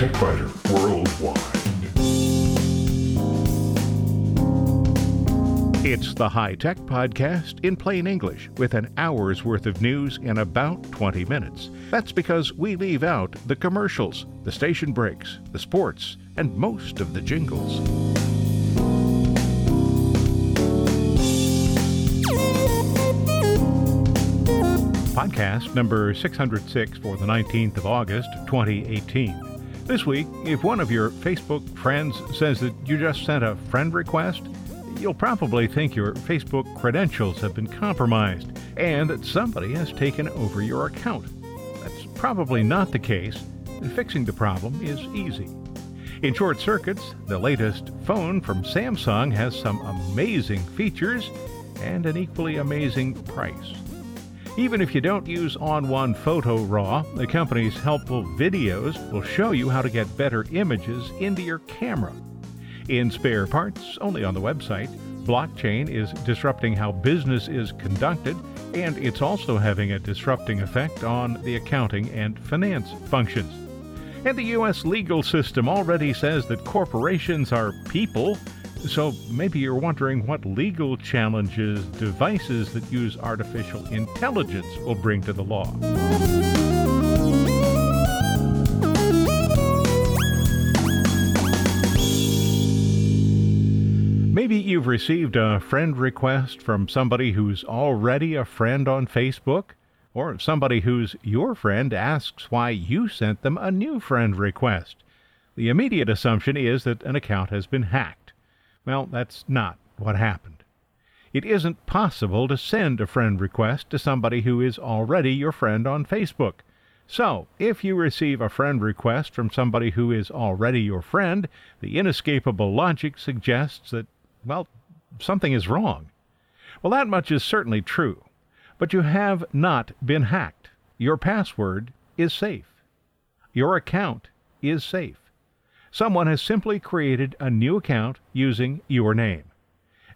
Worldwide. It's the High Tech Podcast in plain English with an hour's worth of news in about 20 minutes. That's because we leave out the commercials, the station breaks, the sports, and most of the jingles. Podcast number 606 for the 19th of August, 2018. This week, if one of your Facebook friends says that you just sent a friend request, you'll probably think your Facebook credentials have been compromised and that somebody has taken over your account. That's probably not the case, and fixing the problem is easy. In short circuits, the latest phone from Samsung has some amazing features and an equally amazing price. Even if you don't use ON1 Photo RAW, the company's helpful videos will show you how to get better images into your camera. In spare parts, only on the website, blockchain is disrupting how business is conducted, and it's also having a disrupting effect on the accounting and finance functions. And the U.S. legal system already says that corporations are people, so maybe you're wondering what legal challenges devices that use artificial intelligence will bring to the law. Maybe you've received a friend request from somebody who's already a friend on Facebook, or somebody who's your friend asks why you sent them a new friend request. The immediate assumption is that an account has been hacked. Well, that's not what happened. It isn't possible to send a friend request to somebody who is already your friend on Facebook. So, if you receive a friend request from somebody who is already your friend, the inescapable logic suggests that, well, something is wrong. Well, that much is certainly true. But you have not been hacked. Your password is safe. Your account is safe. Someone has simply created a new account using your name.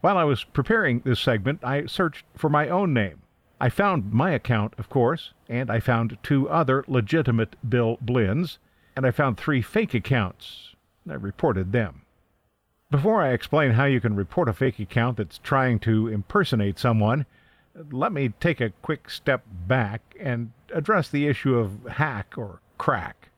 While I was preparing this segment, I searched for my own name. I found my account, of course, and I found two other legitimate Bill Blinns, and I found three fake accounts. I reported them. Before I explain how you can report a fake account that's trying to impersonate someone, let me take a quick step back and address the issue of hack or crack.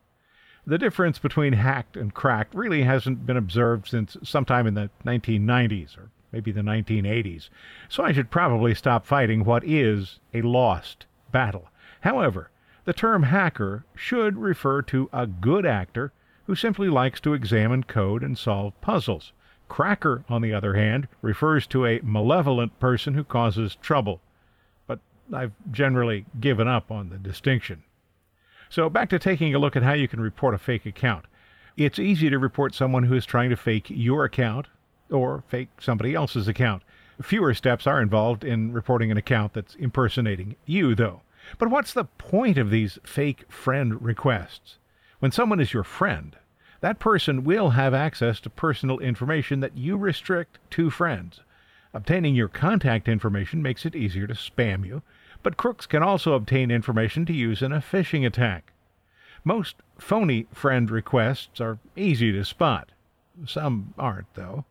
The difference between hacked and cracked really hasn't been observed since sometime in the 1990s or maybe the 1980s, so I should probably stop fighting what is a lost battle. However, the term hacker should refer to a good actor who simply likes to examine code and solve puzzles. Cracker, on the other hand, refers to a malevolent person who causes trouble. But I've generally given up on the distinction. So, back to taking a look at how you can report a fake account. It's easy to report someone who is trying to fake your account or fake somebody else's account. Fewer steps are involved in reporting an account that's impersonating you, though. But what's the point of these fake friend requests? When someone is your friend, that person will have access to personal information that you restrict to friends. Obtaining your contact information makes it easier to spam you, but crooks can also obtain information to use in a phishing attack. Most phony friend requests are easy to spot. Some aren't, though.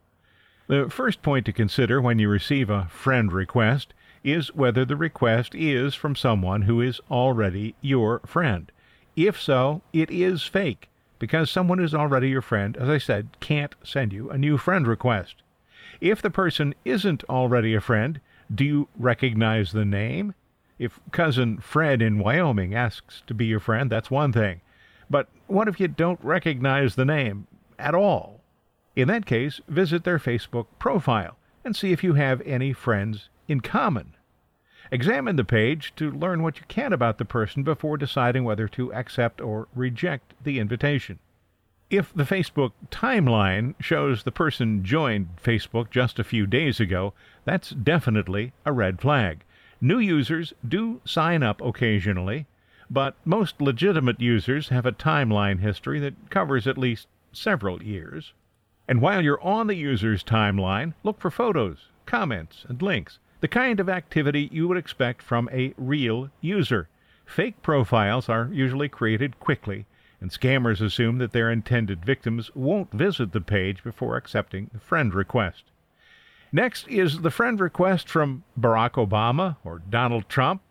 The first point to consider when you receive a friend request is whether the request is from someone who is already your friend. If so, it is fake, because someone who's already your friend, as I said, can't send you a new friend request. If the person isn't already a friend, do you recognize the name? If cousin Fred in Wyoming asks to be your friend, that's one thing. But what if you don't recognize the name at all? In that case, visit their Facebook profile and see if you have any friends in common. Examine the page to learn what you can about the person before deciding whether to accept or reject the invitation. If the Facebook timeline shows the person joined Facebook just a few days ago, that's definitely a red flag. New users do sign up occasionally, but most legitimate users have a timeline history that covers at least several years. And while you're on the user's timeline, look for photos, comments, and links, the kind of activity you would expect from a real user. Fake profiles are usually created quickly and scammers assume that their intended victims won't visit the page before accepting the friend request. Next is the friend request from Barack Obama or Donald Trump,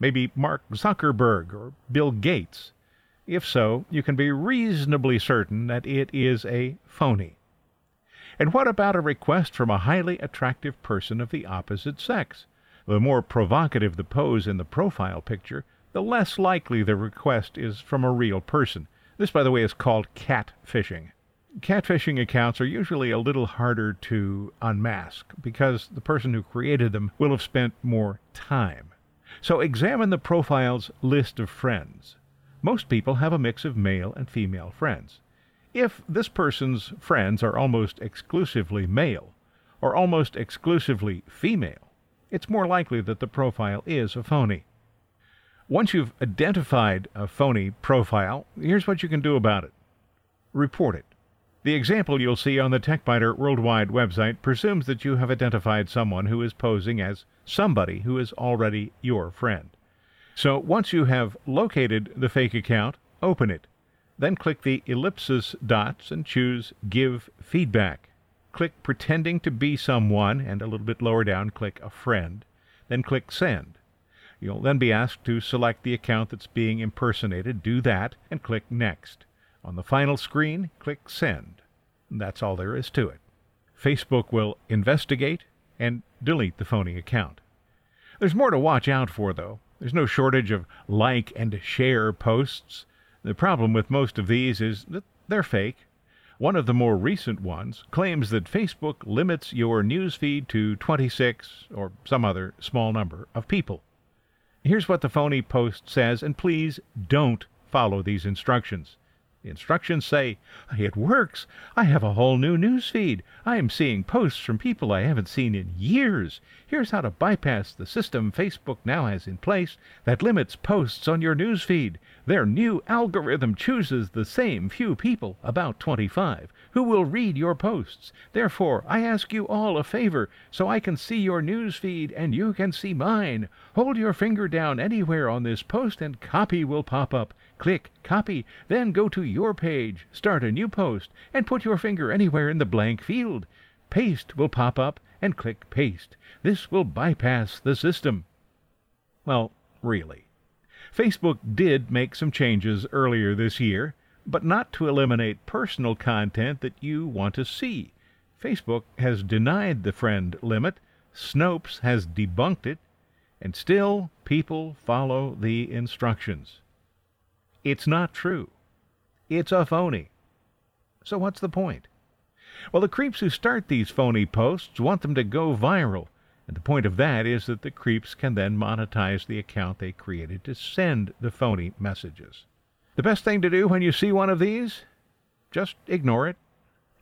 maybe Mark Zuckerberg or Bill Gates. If so, you can be reasonably certain that it is a phony. And what about a request from a highly attractive person of the opposite sex? The more provocative the pose in the profile picture, the less likely the request is from a real person. This, by the way, is called catfishing. Catfishing accounts are usually a little harder to unmask because the person who created them will have spent more time. So examine the profile's list of friends. Most people have a mix of male and female friends. If this person's friends are almost exclusively male or almost exclusively female, it's more likely that the profile is a phony. Once you've identified a phony profile, here's what you can do about it report it. The example you'll see on the TechByter Worldwide website presumes that you have identified someone who is posing as somebody who is already your friend. So once you have located the fake account, open it. Then click the ellipsis dots and choose Give Feedback. Click Pretending to be someone, and a little bit lower down, click A Friend. Then click Send. You'll then be asked to select the account that's being impersonated. Do that and click Next. On the final screen, click Send. That's all there is to it. Facebook will investigate and delete the phony account. There's more to watch out for, though. There's no shortage of like and share posts. The problem with most of these is that they're fake. One of the more recent ones claims that Facebook limits your newsfeed to 26 or some other small number of people. Here's what the phony post says, and please don't follow these instructions. The instructions say, It works! I have a whole new news feed. I am seeing posts from people I haven't seen in years. Here's how to bypass the system Facebook now has in place that limits posts on your news feed. Their new algorithm chooses the same few people, about 25, who will read your posts. Therefore, I ask you all a favor so I can see your news feed and you can see mine. Hold your finger down anywhere on this post and copy will pop up. Click Copy, then go to your page, start a new post, and put your finger anywhere in the blank field. Paste will pop up, and click Paste. This will bypass the system. Well, really. Facebook did make some changes earlier this year, but not to eliminate personal content that you want to see. Facebook has denied the friend limit, Snopes has debunked it, and still people follow the instructions. It's not true. It's a phony. So what's the point? Well, the creeps who start these phony posts want them to go viral, and the point of that is that the creeps can then monetize the account they created to send the phony messages. The best thing to do when you see one of these? Just ignore it.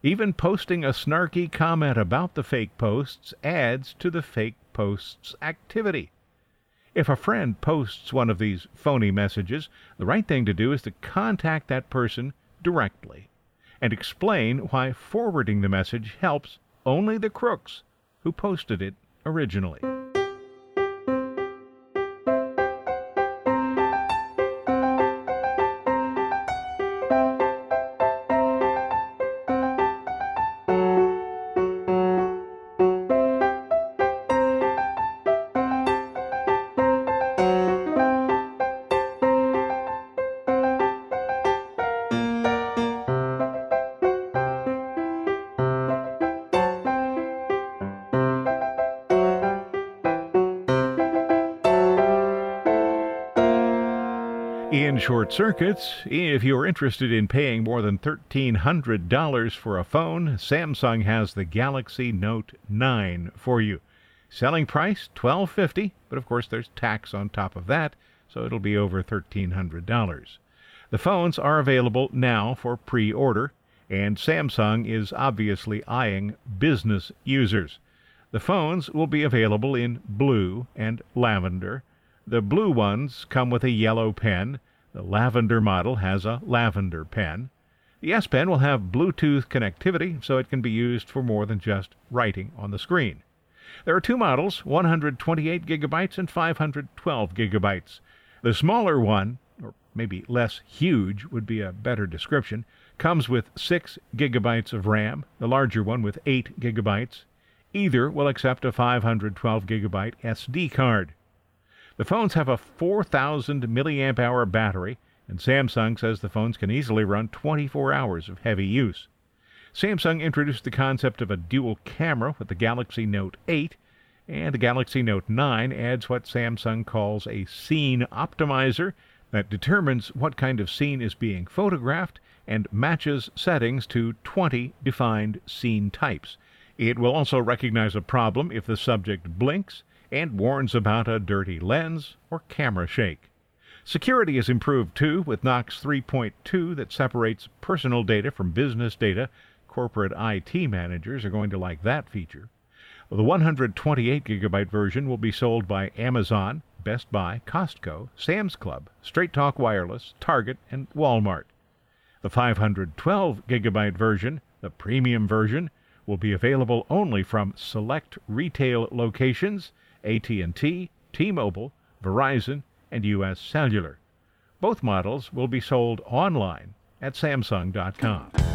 Even posting a snarky comment about the fake posts adds to the fake post's activity. If a friend posts one of these phony messages, the right thing to do is to contact that person directly and explain why forwarding the message helps only the crooks who posted it originally. Short circuits, if you're interested in paying more than $1,300 for a phone, Samsung has the Galaxy Note 9 for you. Selling price 1250, but of course there's tax on top of that, so it'll be over $1,300. The phones are available now for pre order, and Samsung is obviously eyeing business users. The phones will be available in blue and lavender. The blue ones come with a yellow pen. The lavender model has a lavender pen. The S Pen will have Bluetooth connectivity, so it can be used for more than just writing on the screen. There are two models, 128 gigabytes and 512 gigabytes. The smaller one, or maybe less huge would be a better description, comes with 6 gigabytes of RAM, the larger one with 8 gigabytes. Either will accept a 512 gigabyte SD card. The phones have a 4000 milliamp hour battery, and Samsung says the phones can easily run 24 hours of heavy use. Samsung introduced the concept of a dual camera with the Galaxy Note 8, and the Galaxy Note 9 adds what Samsung calls a scene optimizer that determines what kind of scene is being photographed and matches settings to 20 defined scene types. It will also recognize a problem if the subject blinks and warns about a dirty lens or camera shake. Security is improved too with Knox 3.2 that separates personal data from business data. Corporate IT managers are going to like that feature. The 128 gigabyte version will be sold by Amazon, Best Buy, Costco, Sam's Club, Straight Talk Wireless, Target, and Walmart. The 512 gigabyte version, the premium version, will be available only from select retail locations AT&T, T-Mobile, Verizon, and US Cellular. Both models will be sold online at samsung.com.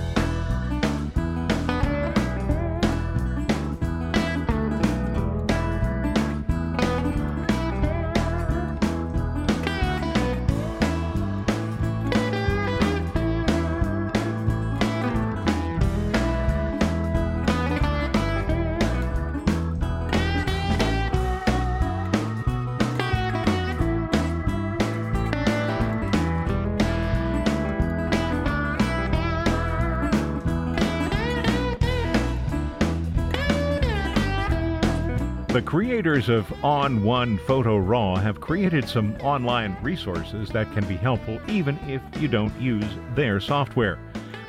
The creators of ON1 Photo RAW have created some online resources that can be helpful even if you don't use their software.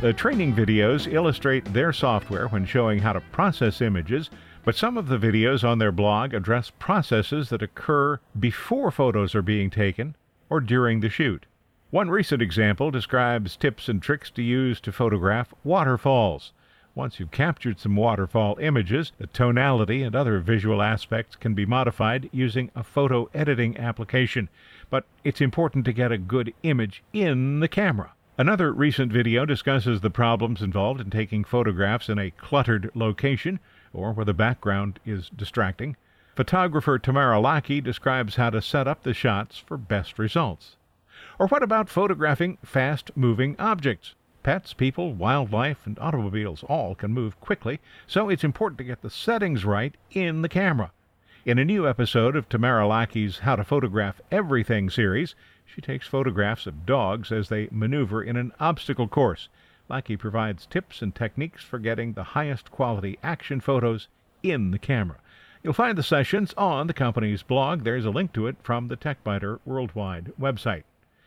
The training videos illustrate their software when showing how to process images, but some of the videos on their blog address processes that occur before photos are being taken or during the shoot. One recent example describes tips and tricks to use to photograph waterfalls. Once you've captured some waterfall images, the tonality and other visual aspects can be modified using a photo editing application. But it's important to get a good image in the camera. Another recent video discusses the problems involved in taking photographs in a cluttered location or where the background is distracting. Photographer Tamara Lackey describes how to set up the shots for best results. Or what about photographing fast moving objects? Pets, people, wildlife, and automobiles all can move quickly, so it's important to get the settings right in the camera. In a new episode of Tamara Lackey's How to Photograph Everything series, she takes photographs of dogs as they maneuver in an obstacle course. Lackey provides tips and techniques for getting the highest quality action photos in the camera. You'll find the sessions on the company's blog. There's a link to it from the TechByter Worldwide website.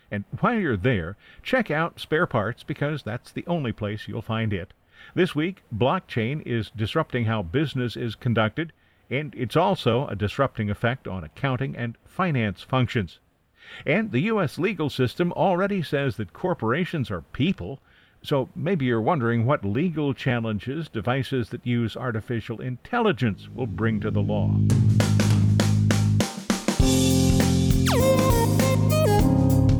And while you're there, check out spare parts because that's the only place you'll find it. This week, blockchain is disrupting how business is conducted, and it's also a disrupting effect on accounting and finance functions. And the U.S. legal system already says that corporations are people, so maybe you're wondering what legal challenges devices that use artificial intelligence will bring to the law.